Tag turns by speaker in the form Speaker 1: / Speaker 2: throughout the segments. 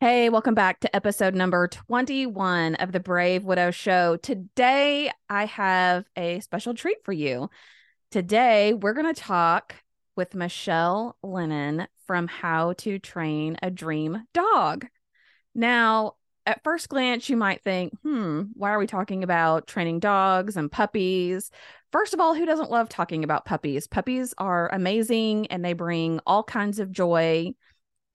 Speaker 1: Hey, welcome back to episode number 21 of the Brave Widow Show. Today, I have a special treat for you. Today, we're going to talk with Michele Lennon from How to Train a Dream Dog. Now, at first glance, you might think, hmm, why are we talking about training dogs and puppies? First of all, who doesn't love talking about puppies? Puppies are amazing and they bring all kinds of joy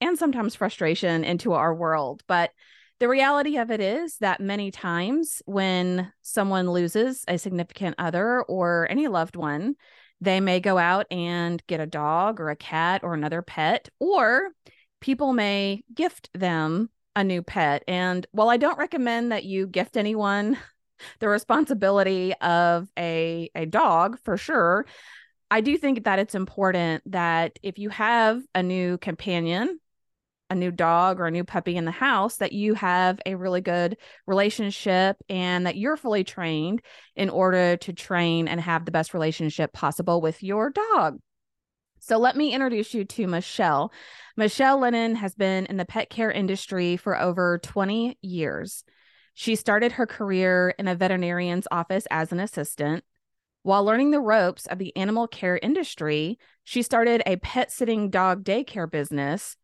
Speaker 1: and sometimes frustration into our world. But the reality of it is that many times when someone loses a significant other or any loved one, they may go out and get a dog or a cat or another pet, or people may gift them a new pet. And while I don't recommend that you gift anyone the responsibility of a, a dog for sure, I do think that it's important that if you have a new companion a new dog or a new puppy in the house that you have a really good relationship and that you're fully trained in order to train and have the best relationship possible with your dog. So let me introduce you to Michele. Michele Lennon has been in the pet care industry for over 20 years. She started her career in a veterinarian's office as an assistant. While learning the ropes of the animal care industry, she started a pet sitting dog daycare business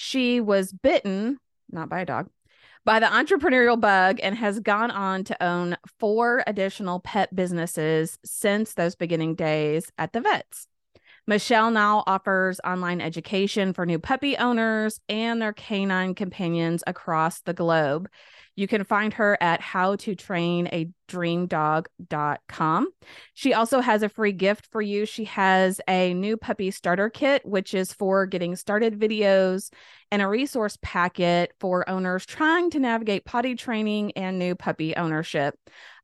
Speaker 1: she was bitten, not by a dog, by the entrepreneurial bug and has gone on to own four additional pet businesses since those beginning days at the vets. Michele now offers online education for new puppy owners and their canine companions across the globe. You can find her at howtotrainadreamdog.com. She also has a free gift for you. She has a new puppy starter kit, which is for getting started videos and a resource packet for owners trying to navigate potty training and new puppy ownership.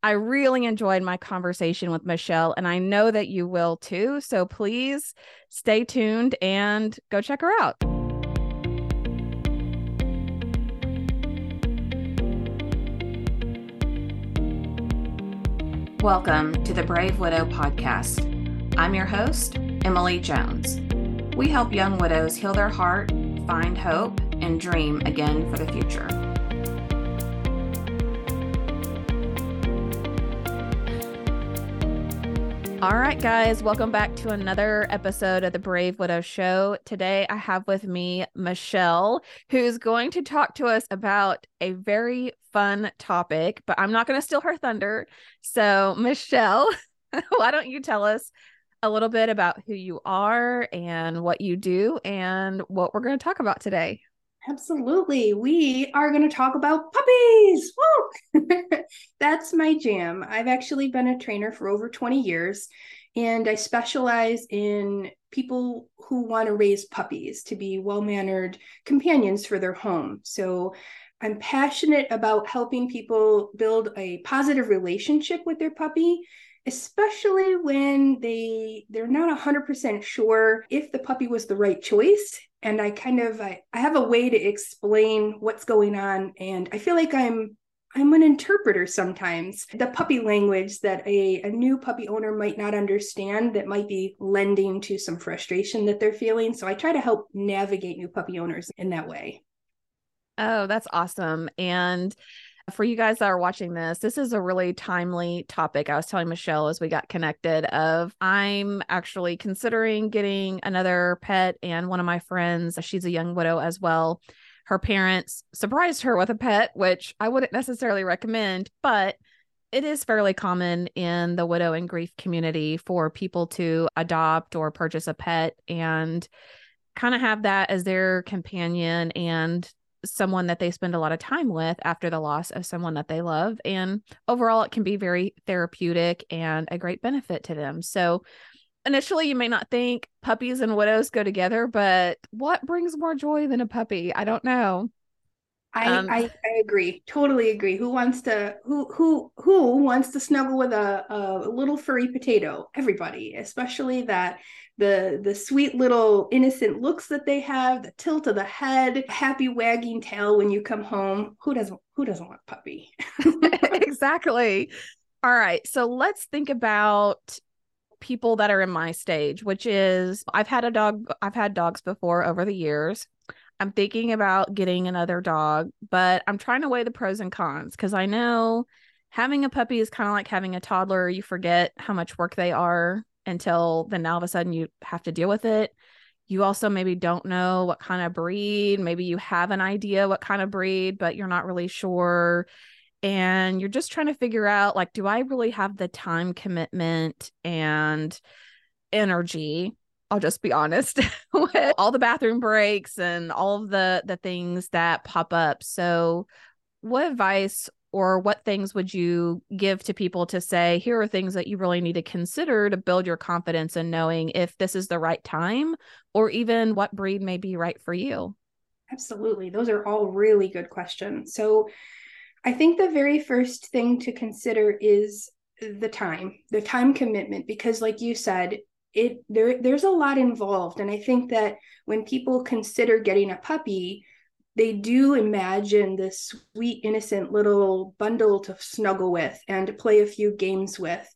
Speaker 1: I really enjoyed my conversation with Michele, and I know that you will too. So please stay tuned and go check her out. Welcome to the Brave Widow podcast. I'm your host, Emily Jones. We help young widows heal their heart, find hope, and dream again for the future. All right, guys, welcome back to another episode of the Brave Widow Show. Today, I have with me Michele, who's going to talk to us about a very fun topic, but I'm not going to steal her thunder. So, Michele, why don't you tell us a little bit about who you are and what you do and what we're going to talk about today?
Speaker 2: Absolutely. We are going to talk about puppies. That's my jam. I've actually been a trainer for over 20 years, and I specialize in people who want to raise puppies to be well mannered companions for their home. So I'm passionate about helping people build a positive relationship with their puppy especially when they they're not 100% sure if the puppy was the right choice and i kind of I, I have a way to explain what's going on and i feel like i'm i'm an interpreter sometimes. The puppy language that a, a new puppy owner might not understand that might be lending to some frustration that they're feeling. So i try to help navigate new puppy owners in that way.
Speaker 1: Oh that's awesome. And for you guys that are watching this, this is a really timely topic. I was telling Michele as we got connected of I'm actually considering getting another pet and one of my friends, she's a young widow as well. Her parents surprised her with a pet, which I wouldn't necessarily recommend, but it is fairly common in the widow and grief community for people to adopt or purchase a pet and kind of have that as their companion and someone that they spend a lot of time with after the loss of someone that they love. And overall, it can be very therapeutic and a great benefit to them. So, initially, you may not think puppies and widows go together, but what brings more joy than a puppy? I don't know.
Speaker 2: I, um, I, I agree totally agree who wants to who who who wants to snuggle with a, a little furry potato everybody especially that the the sweet little innocent looks that they have the tilt of the head happy wagging tail when you come home. Who doesn't who doesn't want a puppy?
Speaker 1: Exactly. All right so let's think about people that are in my stage which is i've had a dog i've had dogs before over the years. I'm thinking about getting another dog, but I'm trying to weigh the pros and cons because I know having a puppy is kind of like having a toddler. You forget how much work they are until then all of a sudden you have to deal with it. You also maybe don't know what kind of breed. Maybe you have an idea what kind of breed, but you're not really sure. And you're just trying to figure out like, do I really have the time commitment and energy I'll just be honest with all the bathroom breaks and all of the the things that pop up. So, what advice or what things would you give to people to say here are things that you really need to consider to build your confidence in knowing if this is the right time or even what breed may be right for you?
Speaker 2: Absolutely. Those are all really good questions. So, I think the very first thing to consider is the time, the time commitment, because, like you said, it there there's a lot involved and i think that when people consider getting a puppy they do imagine this sweet innocent little bundle to snuggle with and to play a few games with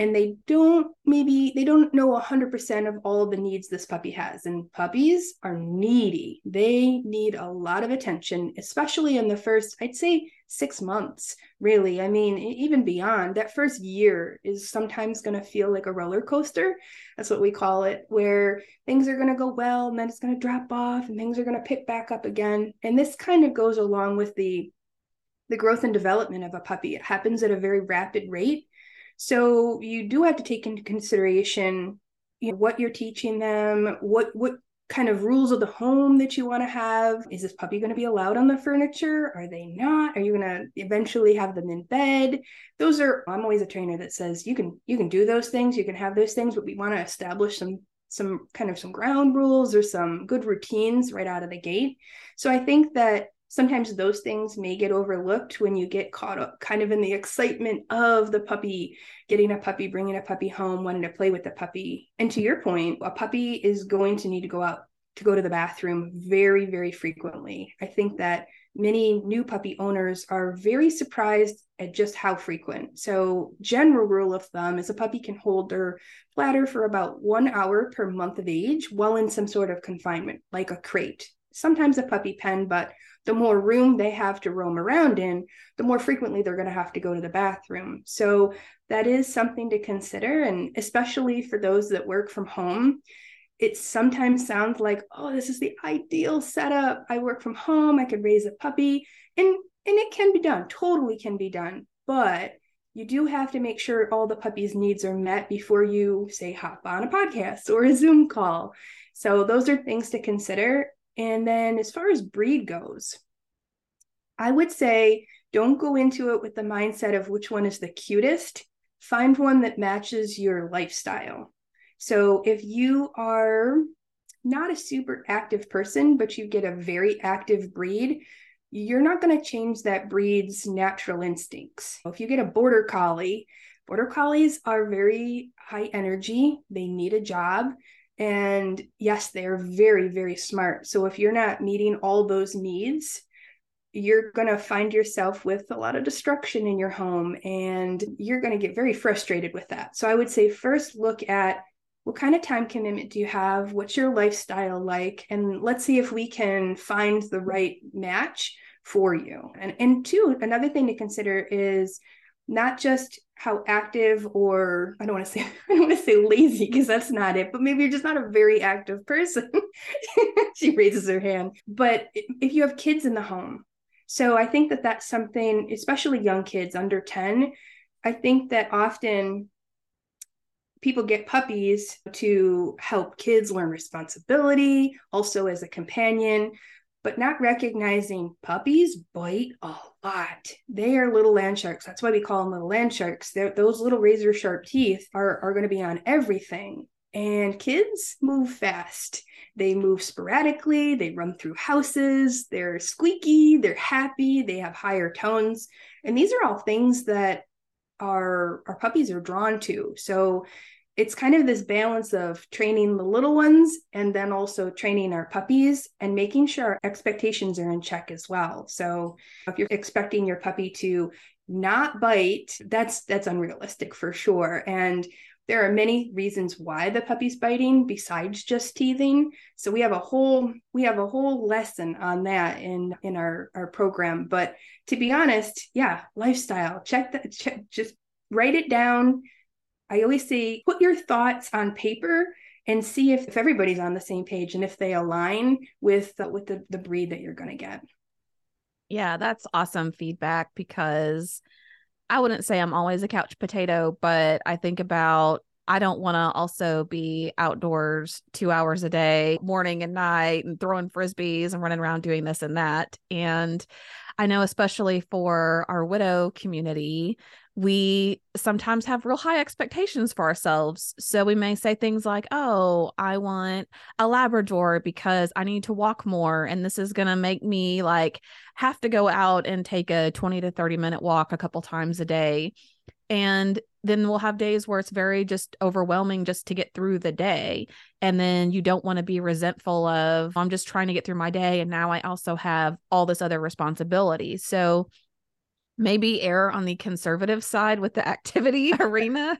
Speaker 2: and they don't maybe they don't know 100% of all the needs this puppy has and puppies are needy they need a lot of attention especially in the first i'd say six months, really. I mean, even beyond that first year is sometimes going to feel like a roller coaster. That's what we call it, where things are going to go well and then it's going to drop off and things are going to pick back up again. And this kind of goes along with the the growth and development of a puppy. It happens at a very rapid rate. So you do have to take into consideration you know, what you're teaching them, what what kind of rules of the home that you want to have. Is this puppy going to be allowed on the furniture? Are they not? Are you going to eventually have them in bed? Those are I'm always a trainer that says you can you can do those things, you can have those things, but we want to establish some some kind of some ground rules or some good routines right out of the gate. So I think that sometimes those things may get overlooked when you get caught up kind of in the excitement of the puppy getting a puppy bringing a puppy home wanting to play with the puppy. And to your point a puppy is going to need to go out to go to the bathroom very very frequently. I think that many new puppy owners are very surprised at just how frequent. So general rule of thumb is a puppy can hold their bladder for about one hour per month of age while in some sort of confinement like a crate sometimes a puppy pen but the more room they have to roam around in, the more frequently they're going to have to go to the bathroom. So that is something to consider. And especially for those that work from home, it sometimes sounds like, oh, this is the ideal setup. I work from home, I could raise a puppy. And and it can be done, totally can be done. But you do have to make sure all the puppy's needs are met before you say hop on a podcast or a Zoom call. So those are things to consider. And then as far as breed goes, I would say don't go into it with the mindset of which one is the cutest. Find one that matches your lifestyle. So if you are not a super active person, but you get a very active breed, you're not going to change that breed's natural instincts. If you get a border collie, border collies are very high energy, they need a job. And yes, they're very, very smart. So if you're not meeting all those needs, you're going to find yourself with a lot of destruction in your home and you're going to get very frustrated with that. So I would say first look at what kind of time commitment do you have? What's your lifestyle like? And let's see if we can find the right match for you. And and two, another thing to consider is not just how active or I don't want to say I don't want to say lazy because that's not it, but maybe you're just not a very active person. she raises her hand. But if you have kids in the home, so I think that that's something, especially young kids under 10, I think that often people get puppies to help kids learn responsibility, also as a companion but not recognizing puppies bite a lot. They are little land sharks. That's why we call them little land sharks. They're, those little razor sharp teeth are, are going to be on everything. And kids move fast. They move sporadically. They run through houses. They're squeaky. They're happy. They have higher tones. And these are all things that our, our puppies are drawn to. So it's kind of this balance of training the little ones and then also training our puppies and making sure our expectations are in check as well. So if you're expecting your puppy to not bite, that's that's unrealistic for sure. And there are many reasons why the puppy's biting besides just teething. So we have a whole we have a whole lesson on that in in our our program. But to be honest, yeah, lifestyle. Check that. Check, just write it down. I always say put your thoughts on paper and see if, if everybody's on the same page and if they align with the, with the, the breed that you're going to get.
Speaker 1: Yeah, that's awesome feedback because I wouldn't say I'm always a couch potato, but I think about I don't want to also be outdoors two hours a day, morning and night, and throwing frisbees and running around doing this and that. And I know, especially for our widow community, we sometimes have real high expectations for ourselves. So we may say things like, Oh, I want a Labrador because I need to walk more. And this is going to make me like have to go out and take a 20 to 30 minute walk a couple times a day. And then we'll have days where it's very just overwhelming just to get through the day. And then you don't want to be resentful of, I'm just trying to get through my day. And now I also have all this other responsibility. So maybe err on the conservative side with the activity arena.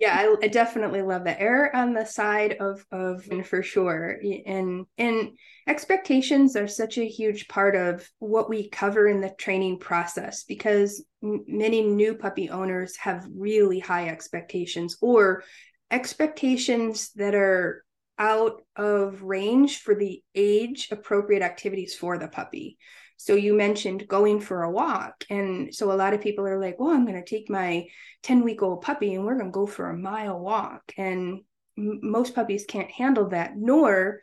Speaker 2: yeah, I, I, definitely love that. Err on the side of of and for sure. And and expectations are such a huge part of what we cover in the training process because m- many new puppy owners have really high expectations or expectations that are out of range for the age appropriate activities for the puppy. So you mentioned going for a walk. And so a lot of people are like, well, I'm going to take my 10 week old puppy and we're going to go for a mile walk. And m- most puppies can't handle that, nor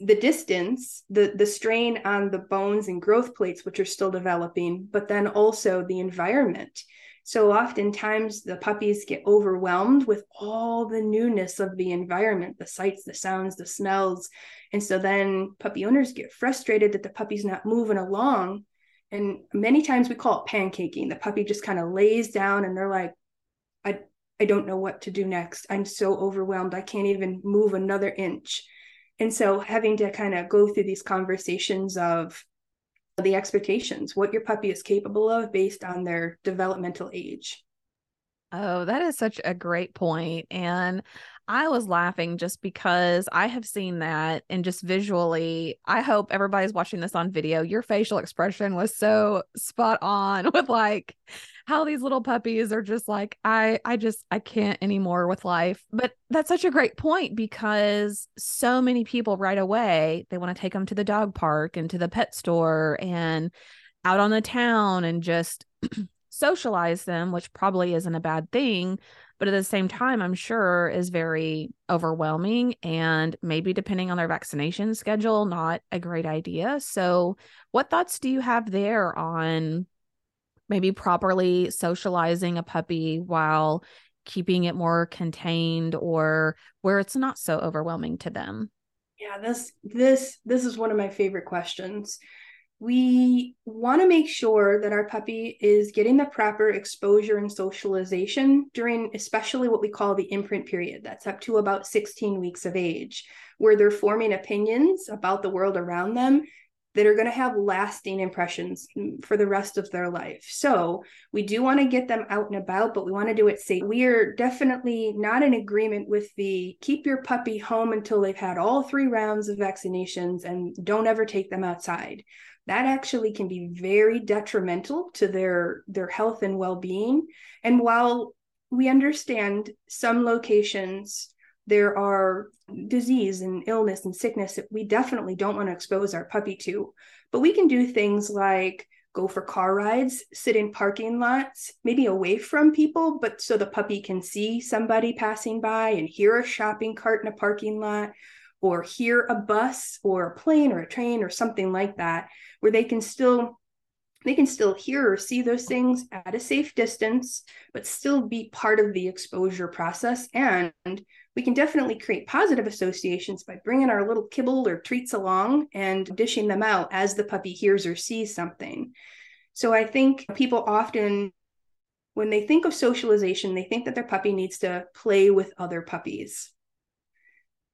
Speaker 2: the distance, the the strain on the bones and growth plates, which are still developing, but then also the environment. So oftentimes the puppies get overwhelmed with all the newness of the environment, the sights, the sounds, the smells. And so then puppy owners get frustrated that the puppy's not moving along. And many times we call it pancaking. The puppy just kind of lays down and they're like, I, I don't know what to do next. I'm so overwhelmed. I can't even move another inch. And so having to kind of go through these conversations of the expectations, what your puppy is capable of based on their developmental age.
Speaker 1: Oh, that is such a great point. And I was laughing just because I have seen that and just visually, I hope everybody's watching this on video. Your facial expression was so spot on with like how these little puppies are just like, I I just I can't anymore with life. But that's such a great point because so many people right away, they want to take them to the dog park and to the pet store and out on the town and just socialize them, which probably isn't a bad thing but at the same time i'm sure is very overwhelming and maybe depending on their vaccination schedule not a great idea so what thoughts do you have there on maybe properly socializing a puppy while keeping it more contained or where it's not so overwhelming to them?
Speaker 2: Yeah this this this is one of my favorite questions. We want to make sure that our puppy is getting the proper exposure and socialization during especially what we call the imprint period. That's up to about 16 weeks of age where they're forming opinions about the world around them that are going to have lasting impressions for the rest of their life. So, we do want to get them out and about, but we want to do it safe. We are definitely not in agreement with the keep your puppy home until they've had all three rounds of vaccinations and don't ever take them outside that actually can be very detrimental to their their health and well-being and while we understand some locations there are disease and illness and sickness that we definitely don't want to expose our puppy to. But we can do things like go for car rides sit in parking lots maybe away from people but so the puppy can see somebody passing by and hear a shopping cart in a parking lot or hear a bus or a plane or a train or something like that where they can still they can still hear or see those things at a safe distance but still be part of the exposure process. And we can definitely create positive associations by bringing our little kibble or treats along and dishing them out as the puppy hears or sees something. So i think people often when they think of socialization they think that their puppy needs to play with other puppies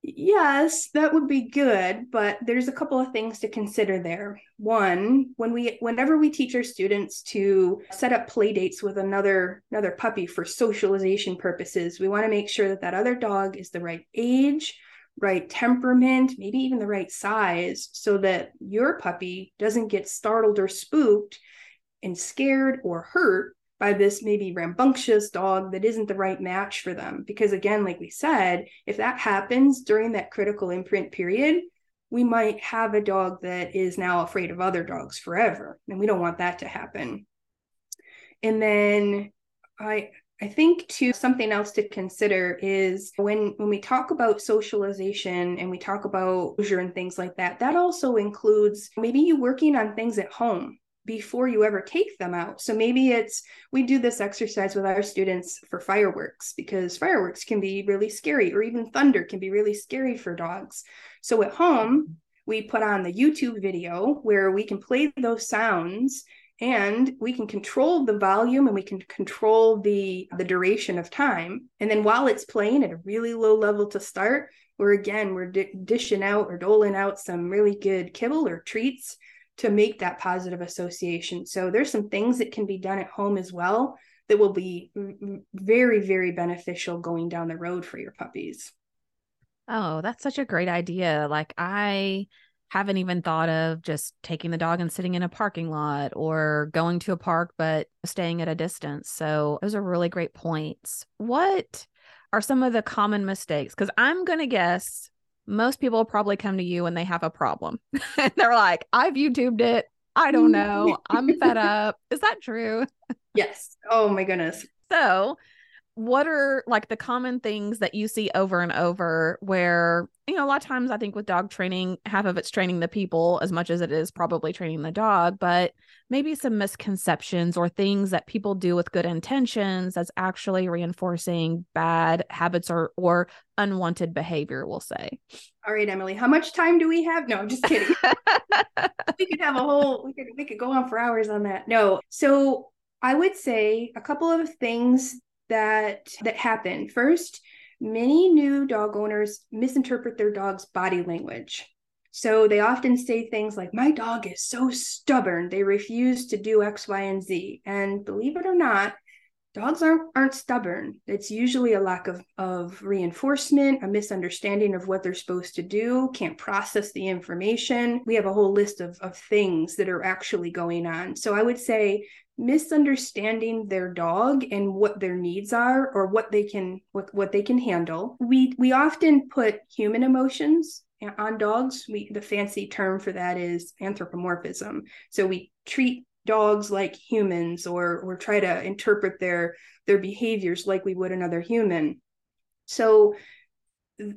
Speaker 2: Yes, that would be good, but there's a couple of things to consider there. One, when we whenever we teach our students to set up play dates with another another puppy for socialization purposes, we want to make sure that that other dog is the right age, right temperament, maybe even the right size so that your puppy doesn't get startled or spooked and scared or hurt by this maybe rambunctious dog that isn't the right match for them. Because again, like we said, if that happens during that critical imprint period, we might have a dog that is now afraid of other dogs forever. And we don't want that to happen. And then I I think too something else to consider is when when we talk about socialization and we talk about closure and things like that, that also includes maybe you working on things at home before you ever take them out. So maybe it's we do this exercise with our students for fireworks because fireworks can be really scary, or even thunder can be really scary for dogs. So at home, we put on the YouTube video where we can play those sounds and we can control the volume and we can control the the duration of time and then while it's playing at a really low level to start we're again we're di- dishing out or doling out some really good kibble or treats to make that positive association. So there's some things that can be done at home as well that will be very, very beneficial going down the road for your puppies.
Speaker 1: Oh, that's such a great idea. Like, I haven't even thought of just taking the dog and sitting in a parking lot or going to a park, but staying at a distance. So, those are really great points. What are some of the common mistakes? Because I'm going to guess most people probably come to you when they have a problem. and they're like, I've YouTubed it. I don't know. I'm fed up. Is that true?
Speaker 2: Yes. Oh my goodness.
Speaker 1: So, what are like the common things that you see over and over where you know a lot of times i think with dog training half of it's training the people as much as it is probably training the dog but maybe some misconceptions or things that people do with good intentions that's actually reinforcing bad habits or or unwanted behavior we'll say.
Speaker 2: All right emily how much time do we have? No i'm just kidding. We could have a whole we could we could go on for hours on that. No so I would say a couple of things that that happen. First, many new dog owners misinterpret their dog's body language. So they often say things like, My dog is so stubborn, they refuse to do X, Y, and Z. And believe it or not, dogs aren't, aren't stubborn. It's usually a lack of, of reinforcement, a misunderstanding of what they're supposed to do, can't process the information. We have a whole list of, of things that are actually going on. So I would say misunderstanding their dog and what their needs are or what they can what, what they can handle. We we often put human emotions on dogs. We the fancy term for that is anthropomorphism. So we treat dogs like humans or or try to interpret their their behaviors like we would another human. So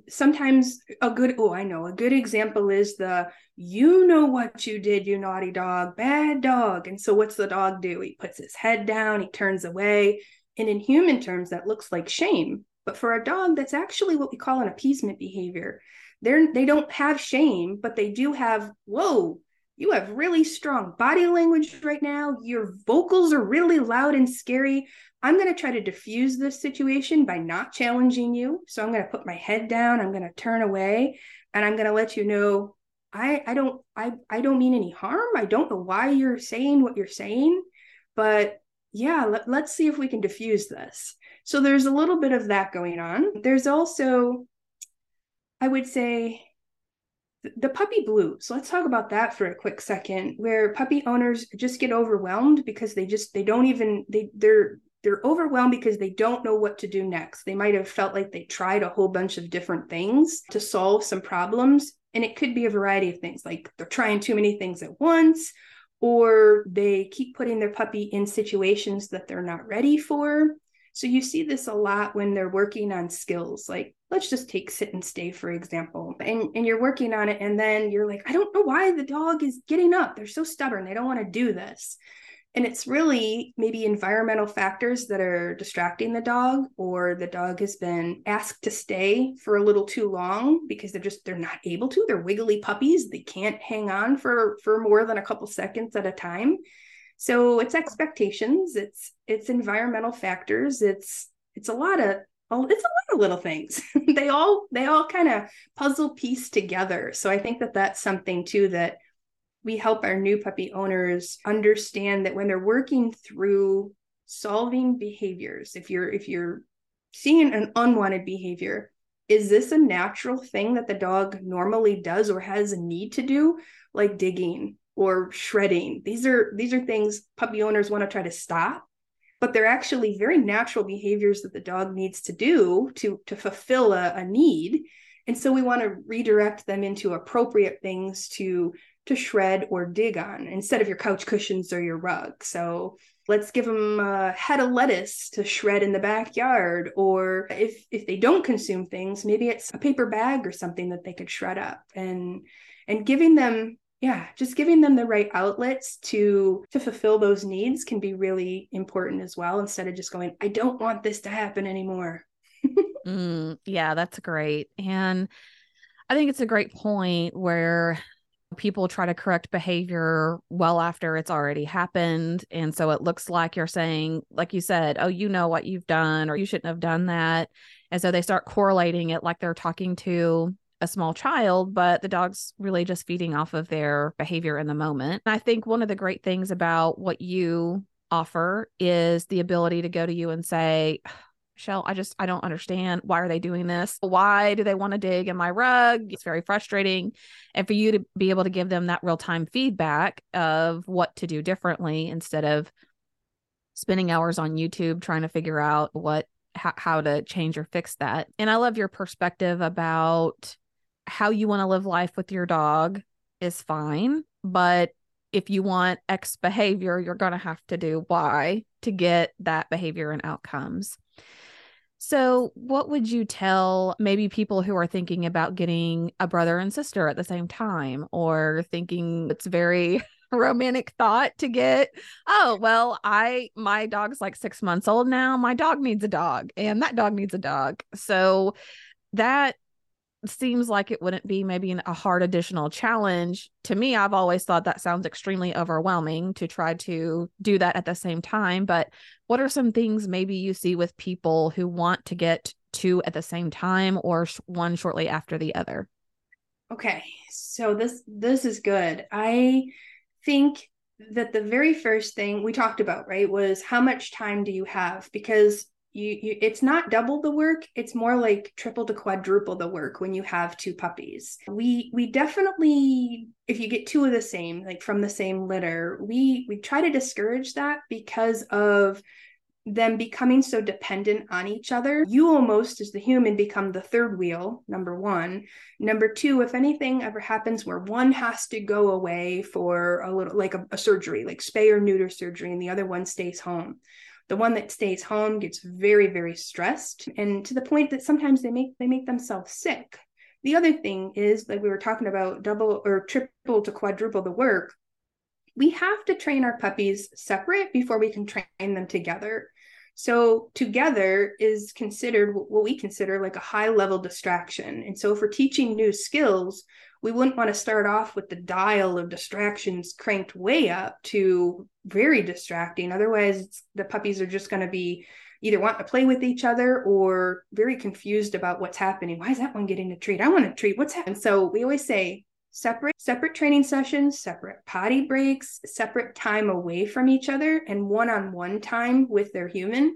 Speaker 2: sometimes a good oh i know a good example is the you know what you did you naughty dog bad dog. And so what's the dog do? He puts his head down he turns away. And in human terms that looks like shame. But for a dog that's actually what we call an appeasement behavior. They're they don't have shame but they do have whoa you have really strong body language right now. Your vocals are really loud and scary I'm going to try to diffuse this situation by not challenging you. So I'm going to put my head down, I'm going to turn away, and I'm going to let you know I I don't I I don't mean any harm. I don't know why you're saying what you're saying, but yeah, let, let's see if we can diffuse this. So there's a little bit of that going on. There's also I would say the puppy blues So let's talk about that for a quick second where puppy owners just get overwhelmed because they just they don't even they they're they're overwhelmed because they don't know what to do next. They might have felt like they tried a whole bunch of different things to solve some problems. And it could be a variety of things, like they're trying too many things at once, or they keep putting their puppy in situations that they're not ready for. So you see this a lot when they're working on skills, like let's just take sit and stay, for example. And, and you're working on it, and then you're like, I don't know why the dog is getting up. They're so stubborn. They don't want to do this. And it's really maybe environmental factors that are distracting the dog, or the dog has been asked to stay for a little too long because they're just they're not able to. They're wiggly puppies. They can't hang on for for more than a couple seconds at a time. So it's expectations, it's it's environmental factors, it's it's a lot of it's a lot of little things. they all they all kind of puzzle piece together. So I think that that's something too that we help our new puppy owners understand that when they're working through solving behaviors, if you're if you're seeing an unwanted behavior, is this a natural thing that the dog normally does or has a need to do, like digging or shredding? These are these are things puppy owners want to try to stop but they're actually very natural behaviors that the dog needs to do to to fulfill a, a need and so we want to redirect them into appropriate things to to shred or dig on instead of your couch cushions or your rug. So let's give them a head of lettuce to shred in the backyard or if if they don't consume things maybe it's a paper bag or something that they could shred up. And and giving them yeah just giving them the right outlets to to fulfill those needs can be really important as well instead of just going i don't want this to happen anymore.
Speaker 1: Mm, yeah that's great. And i think it's a great point where people try to correct behavior well after it's already happened and so it looks like you're saying like you said oh you know what you've done or you shouldn't have done that and so they start correlating it like they're talking to a small child, but the dog's really just feeding off of their behavior in the moment. And I think one of the great things about what you offer is the ability to go to you and say, Shell, I just I don't understand why are they doing this? Why do they want to dig in my rug? It's very frustrating. And for you to be able to give them that real-time feedback of what to do differently instead of spending hours on YouTube trying to figure out what how, how to change or fix that. And I love your perspective about how you want to live life with your dog is fine, but if you want X behavior, you're going to have to do Y to get that behavior and outcomes. So, what would you tell maybe people who are thinking about getting a brother and sister at the same time or thinking it's very romantic thought to get, oh, well, I, my dog's like six months old now. My dog needs a dog and that dog needs a dog. So, that seems like it wouldn't be maybe a hard additional challenge. To me, I've always thought that sounds extremely overwhelming to try to do that at the same time. But what are some things maybe you see with people who want to get two at the same time or one shortly after the other?
Speaker 2: Okay, so this this is good. I think that the very first thing we talked about, right, was how much time do you have? Because you, you it's not double the work it's more like triple to quadruple the work when you have two puppies we we definitely if you get two of the same like from the same litter we we try to discourage that because of them becoming so dependent on each other, you almost, as the human, become the third wheel, number one. Number two, if anything ever happens where one has to go away for a little, like a, a surgery, like spay or neuter surgery, and the other one stays home, the one that stays home gets very very stressed and to the point that sometimes they make they make themselves sick. The other thing is like we were talking about double or triple to quadruple the work we have to train our puppies separate before we can train them together so together is considered what we consider like a high level distraction and so if we're teaching new skills we wouldn't want to start off with the dial of distractions cranked way up to very distracting. Otherwise, the puppies are just going to be either want to play with each other or very confused about what's happening. Why is that one getting a treat? I want a treat. What's happening? So we always say separate separate training sessions, separate potty breaks, separate time away from each other and one-on-one time with their human.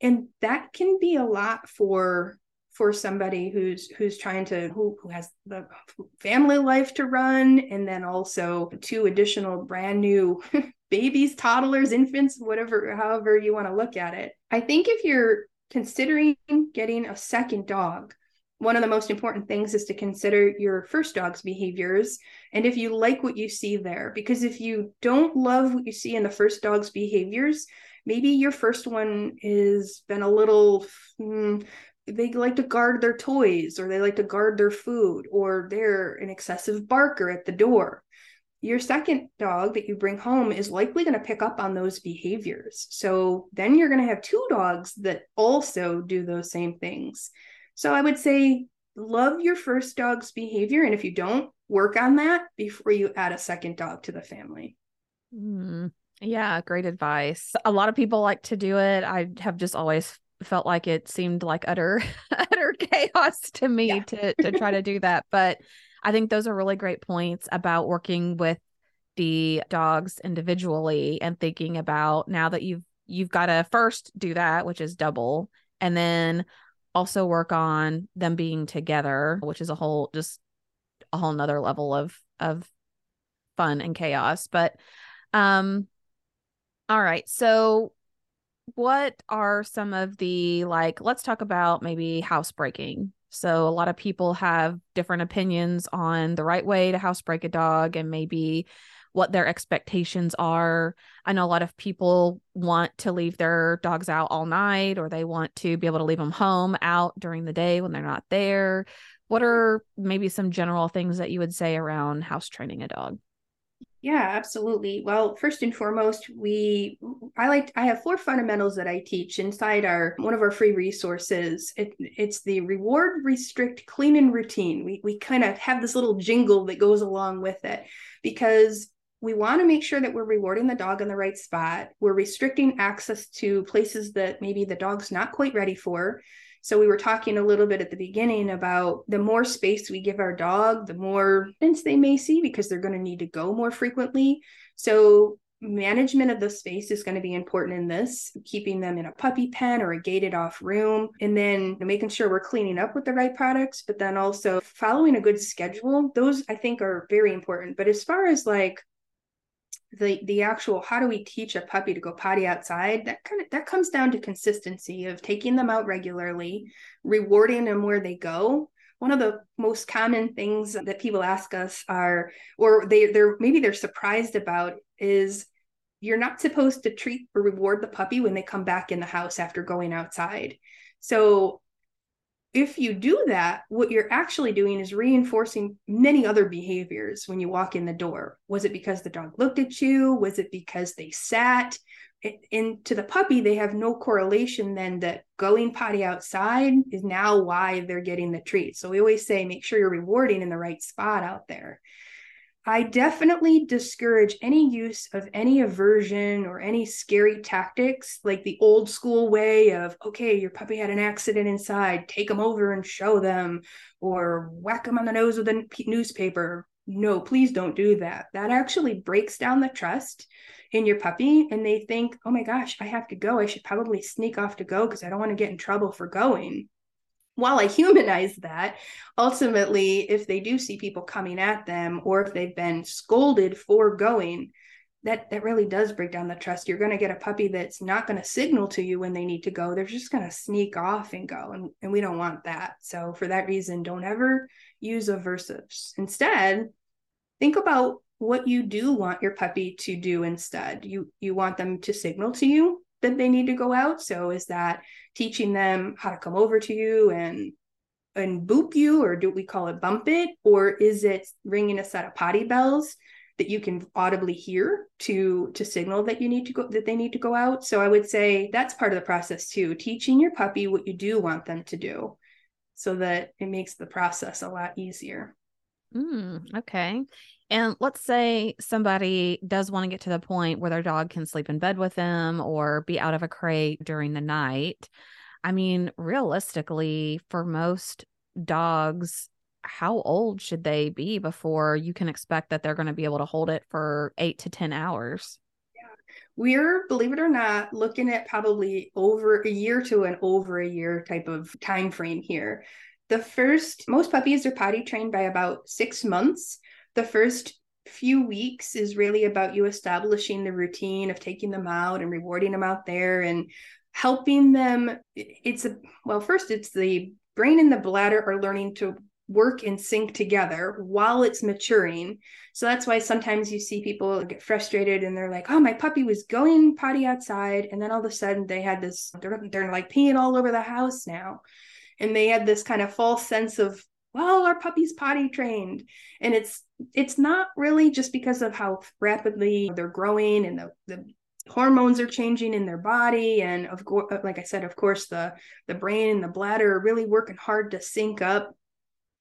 Speaker 2: And that can be a lot for for somebody who's who's trying to who, who has the family life to run and then also two additional brand new babies toddlers infants whatever however you want to look at it i think if you're considering getting a second dog one of the most important things is to consider your first dog's behaviors and if you like what you see there. Because if you don't love what you see in the first dog's behaviors maybe your first one has been a little mm, they like to guard their toys or they like to guard their food or they're an excessive barker at the door. Your second dog that you bring home is likely going to pick up on those behaviors. So then you're going to have two dogs that also do those same things so i would say love your first dog's behavior and if you don't work on that before you add a second dog to the family
Speaker 1: mm, yeah great advice a lot of people like to do it i have just always felt like it seemed like utter utter chaos to me yeah. to to try to do that. But I think those are really great points about working with the dogs individually and thinking about now that you've you've got to first do that, which is double, and then also work on them being together, which is a whole just a whole nother level of of fun and chaos. But um all right. So what are some of the like let's talk about maybe housebreaking. So a lot of people have different opinions on the right way to housebreak a dog and maybe what their expectations are. I know a lot of people want to leave their dogs out all night or they want to be able to leave them home out during the day when they're not there. What are maybe some general things that you would say around house training a dog?
Speaker 2: Yeah, absolutely. Well, first and foremost, we I like I have four fundamentals that I teach inside our one of our free resources. It, it's the reward, restrict, clean, and routine. We we kind of have this little jingle that goes along with it because we want to make sure that we're rewarding the dog in the right spot. We're restricting access to places that maybe the dog's not quite ready for. So we were talking a little bit at the beginning about the more space we give our dog, the more things they may see because they're going to need to go more frequently. So management of the space is going to be important in this keeping them in a puppy pen or a gated off room and then making sure we're cleaning up with the right products but then also following a good schedule those i think are very important but as far as like the the actual how do we teach a puppy to go potty outside? That kind of that comes down to consistency of taking them out regularly rewarding them where they go. One of the most common things that people ask us are or they they're maybe they're surprised about is you're not supposed to treat or reward the puppy when they come back in the house after going outside. So if you do that, what you're actually doing is reinforcing many other behaviors when you walk in the door. Was it because the dog looked at you? Was it because they sat? And to the puppy, they have no correlation then that going potty outside is now why they're getting the treat. So we always say make sure you're rewarding in the right spot out there. I definitely discourage any use of any aversion or any scary tactics, like the old school way of, okay, your puppy had an accident inside, take them over and show them, or whack them on the nose with a newspaper. No, please don't do that. That actually breaks down the trust in your puppy, and they think, oh my gosh, I have to go. I should probably sneak off to go because I don't want to get in trouble for going while I humanize that, ultimately, if they do see people coming at them or if they've been scolded for going, that that really does break down the trust. You're going to get a puppy that's not going to signal to you when they need to go. They're just going to sneak off and go. And, and we don't want that. So for that reason, don't ever use aversives. Instead, think about what you do want your puppy to do instead. You you want them to signal to you that they need to go out. So is that teaching them how to come over to you and and boop you or do we call it bump it? Or is it ringing a set of potty bells that you can audibly hear to to signal that you need to go that they need to go out? So i would say that's part of the process too teaching your puppy what you do want them to do so that it makes the process a lot easier.
Speaker 1: Mm, okay and let's say somebody does want to get to the point where their dog can sleep in bed with them or be out of a crate during the night. I mean, realistically, for most dogs, how old should they be before you can expect that they're going to be able to hold it for eight to 10 hours?
Speaker 2: we're believe it or not looking at probably over a year to an over a year type of time frame here the first most puppies are potty trained by about six months the first few weeks is really about you establishing the routine of taking them out and rewarding them out there and helping them. It's a well first it's the brain and the bladder are learning to work and sync together while it's maturing. So that's why sometimes you see people get frustrated and they're like oh my puppy was going potty outside and then all of a sudden they had this they're, they're like peeing all over the house now. And they had this kind of false sense of well our puppy's potty trained. And it's it's not really just because of how rapidly they're growing and the, the hormones are changing in their body. And of course uh, like i said of course the the brain and the bladder are really working hard to sync up.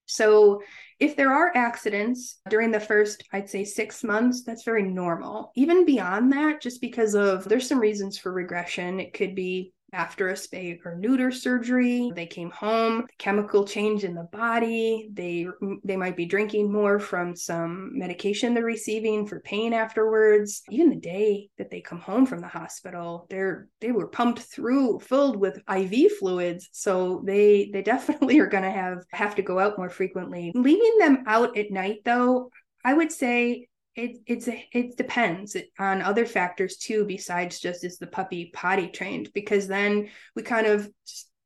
Speaker 2: So if there are accidents during the first i'd say 6 months that's very normal. Even beyond that just because of there's some reasons for regression. It could be after a spay or neuter surgery. They came home, chemical change in the body. They they might be drinking more from some medication they're receiving for pain afterwards. Even the day that they come home from the hospital, they're they were pumped through filled with IV fluids. So they they definitely are going to have have to go out more frequently. Leaving them out at night though, I would say it it's a, it depends on other factors too besides just is the puppy potty trained because then we kind of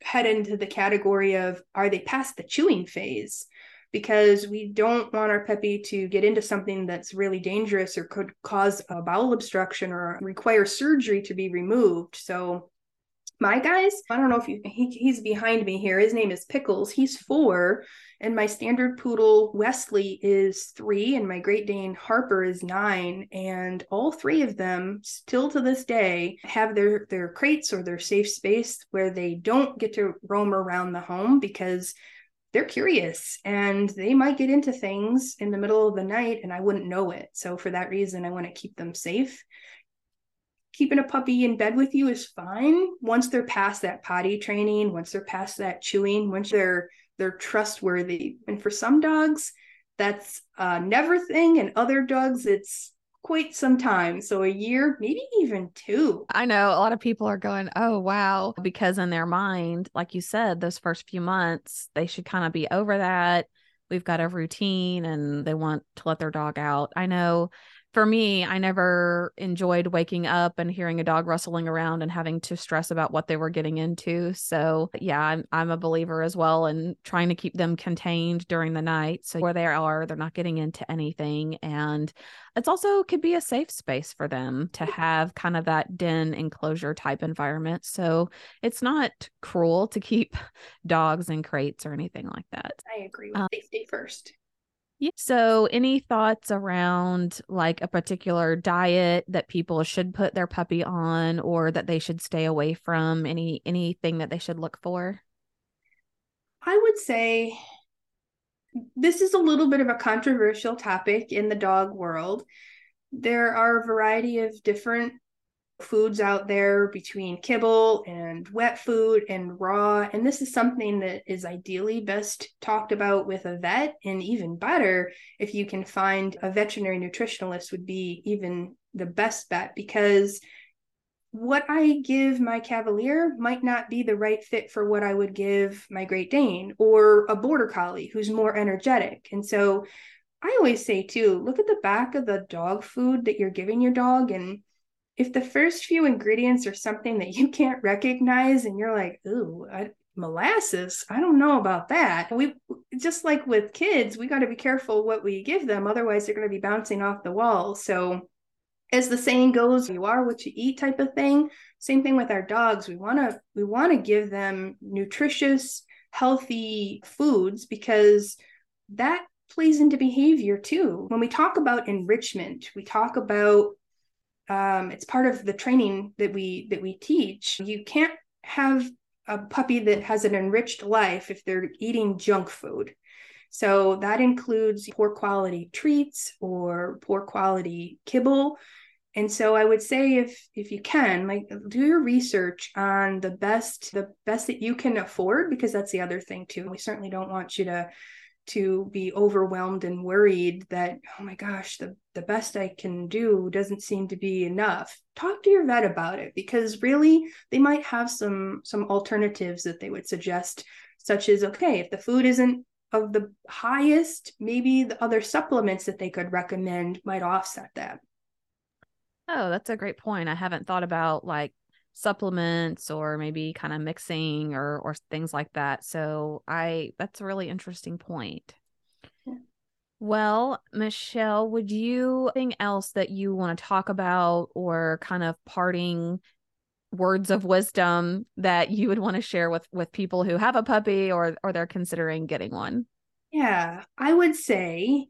Speaker 2: head into the category of are they past the chewing phase? Because we don't want our puppy to get into something that's really dangerous or could cause a bowel obstruction or require surgery to be removed. So my guys i don't know if you he, he's behind me here. His name is pickles. He's four and my standard poodle wesley is three and my great dane harper is nine. And all three of them still to this day have their their crates or their safe space where they don't get to roam around the home because they're curious and they might get into things in the middle of the night and I wouldn't know it. So for that reason, I want to keep them safe keeping a puppy in bed with you is fine. Once they're past that potty training once they're past that chewing once they're they're trustworthy. And for some dogs that's a never thing and other dogs it's quite some time. So a year maybe even two.
Speaker 1: I know a lot of people are going oh wow because in their mind like you said those first few months they should kind of be over that. We've got a routine and they want to let their dog out. I know for me, I never enjoyed waking up and hearing a dog rustling around and having to stress about what they were getting into. So, yeah, I'm, I'm a believer as well in trying to keep them contained during the night. So, where they are, they're not getting into anything. And it's also could be a safe space for them to have kind of that den enclosure type environment. So, it's not cruel to keep dogs in crates or anything like that.
Speaker 2: I agree with um, safety first.
Speaker 1: Yeah. So, any thoughts around like a particular diet that people should put their puppy on or that they should stay away from? Any anything that they should look for?
Speaker 2: I would say this is a little bit of a controversial topic in the dog world. There are a variety of different foods out there between kibble and wet food and raw. And this is something that is ideally best talked about with a vet, and even better if you can find a veterinary nutritionalist, would be even the best bet because what I give my Cavalier might not be the right fit for what I would give my Great Dane or a Border Collie who's more energetic. And so I always say, too, look at the back of the dog food that you're giving your dog and if the first few ingredients are something that you can't recognize and you're like, ooh, I, molasses, I don't know about that. We just like with kids, we got to be careful what we give them, otherwise they're going to be bouncing off the wall. So as the saying goes, you are what you eat type of thing. Same thing with our dogs. We want to we want to give them nutritious, healthy foods because that plays into behavior too. When we talk about enrichment, we talk about um, it's part of the training that we that we teach. You can't have a puppy that has an enriched life if they're eating junk food. So that includes poor quality treats or poor quality kibble. And so i would say if if you can like do your research on the best the best that you can afford because that's the other thing too. We certainly don't want you to to be overwhelmed and worried that oh my gosh the the best i can do doesn't seem to be enough. Talk to your vet about it because really they might have some some alternatives that they would suggest such as okay if the food isn't of the highest maybe the other supplements that they could recommend might offset that.
Speaker 1: Oh that's a great point. I haven't thought about like supplements or maybe kind of mixing or or things like that. So I that's a really interesting point. Yeah. Well, Michele, would you anything else that you want to talk about or kind of parting words of wisdom that you would want to share with with people who have a puppy or or they're considering getting one?
Speaker 2: Yeah, I would say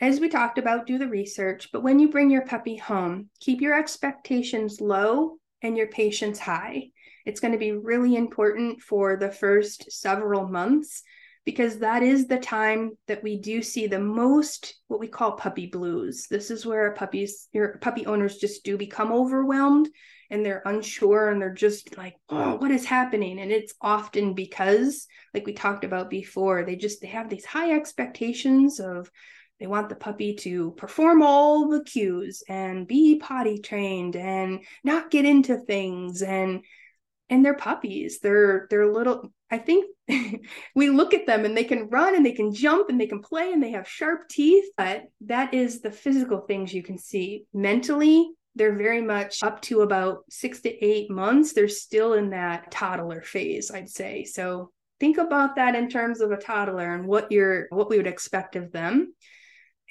Speaker 2: as we talked about, do the research, but when you bring your puppy home, keep your expectations low and your patience high. It's going to be really important for the first several months because that is the time that we do see the most what we call puppy blues. This is where puppies your puppy owners just do become overwhelmed and they're unsure and they're just like, "Oh, what is happening?" And it's often because like we talked about before, they just they have these high expectations of they want the puppy to perform all the cues and be potty trained and not get into things and and they're puppies. They're they're little i think we look at them and they can run and they can jump and they can play and they have sharp teeth but that is the physical things you can see. Mentally they're very much up to about six to eight months. They're still in that toddler phase i'd say. So think about that in terms of a toddler and what you're what we would expect of them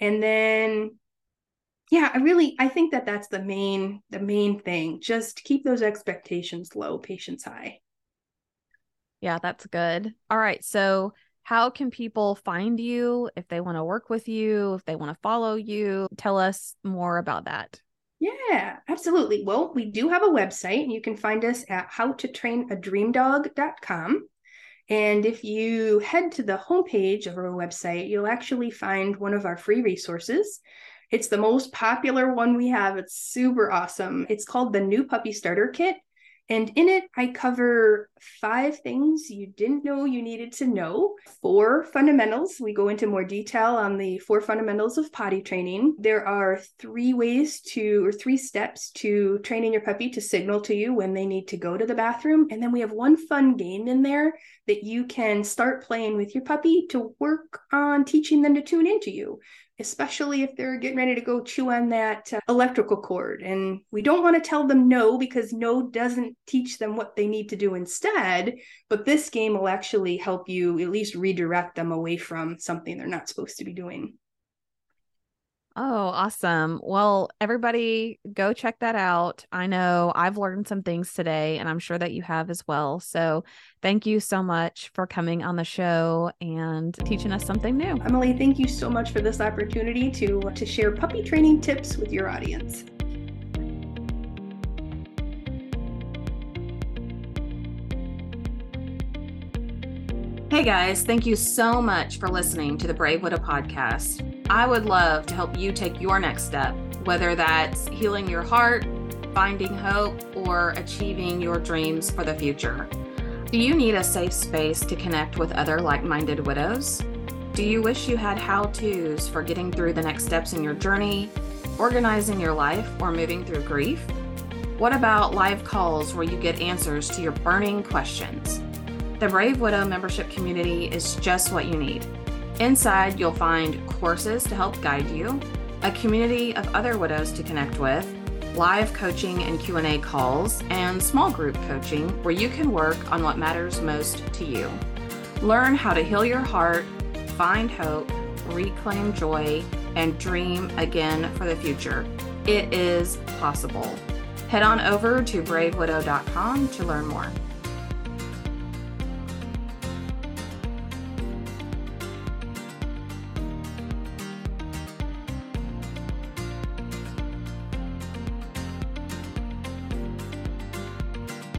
Speaker 2: and then yeah i really i think that that's the main the main thing. Just keep those expectations low patience high.
Speaker 1: Yeah that's good. All right so how can people find you if they want to work with you if they want to follow you? Tell us more about that.
Speaker 2: Yeah absolutely. Well we do have a website and you can find us at howtotrainadreamdog.com and if you head to the homepage of our website, you'll actually find one of our free resources. It's the most popular one we have. It's super awesome. It's called the New Puppy Starter Kit. And in it, I cover five things you didn't know you needed to know, four fundamentals. We go into more detail on the four fundamentals of potty training. There are three ways to, or three steps to training your puppy to signal to you when they need to go to the bathroom. And then we have one fun game in there that you can start playing with your puppy to work on teaching them to tune into you especially if they're getting ready to go chew on that uh, electrical cord. And we don't want to tell them no because no doesn't teach them what they need to do instead. But this game will actually help you at least redirect them away from something they're not supposed to be doing.
Speaker 1: Oh, awesome. Well, everybody go check that out. I know I've learned some things today, and I'm sure that you have as well. So, thank you so much for coming on the show and teaching us something new.
Speaker 2: Emily, thank you so much for this opportunity to to share puppy training tips with your audience.
Speaker 1: Hey guys, thank you so much for listening to the Brave Widow podcast. I would love to help you take your next step, whether that's healing your heart, finding hope, or achieving your dreams for the future. Do you need a safe space to connect with other like minded widows? Do you wish you had how to's for getting through the next steps in your journey, organizing your life, or moving through grief? What about live calls where you get answers to your burning questions? The Brave Widow membership community is just what you need. Inside, you'll find courses to help guide you, a community of other widows to connect with, live coaching and Q&A calls, and small group coaching where you can work on what matters most to you. Learn how to heal your heart, find hope, reclaim joy, and dream again for the future. It is possible. Head on over to bravewidow.com to learn more.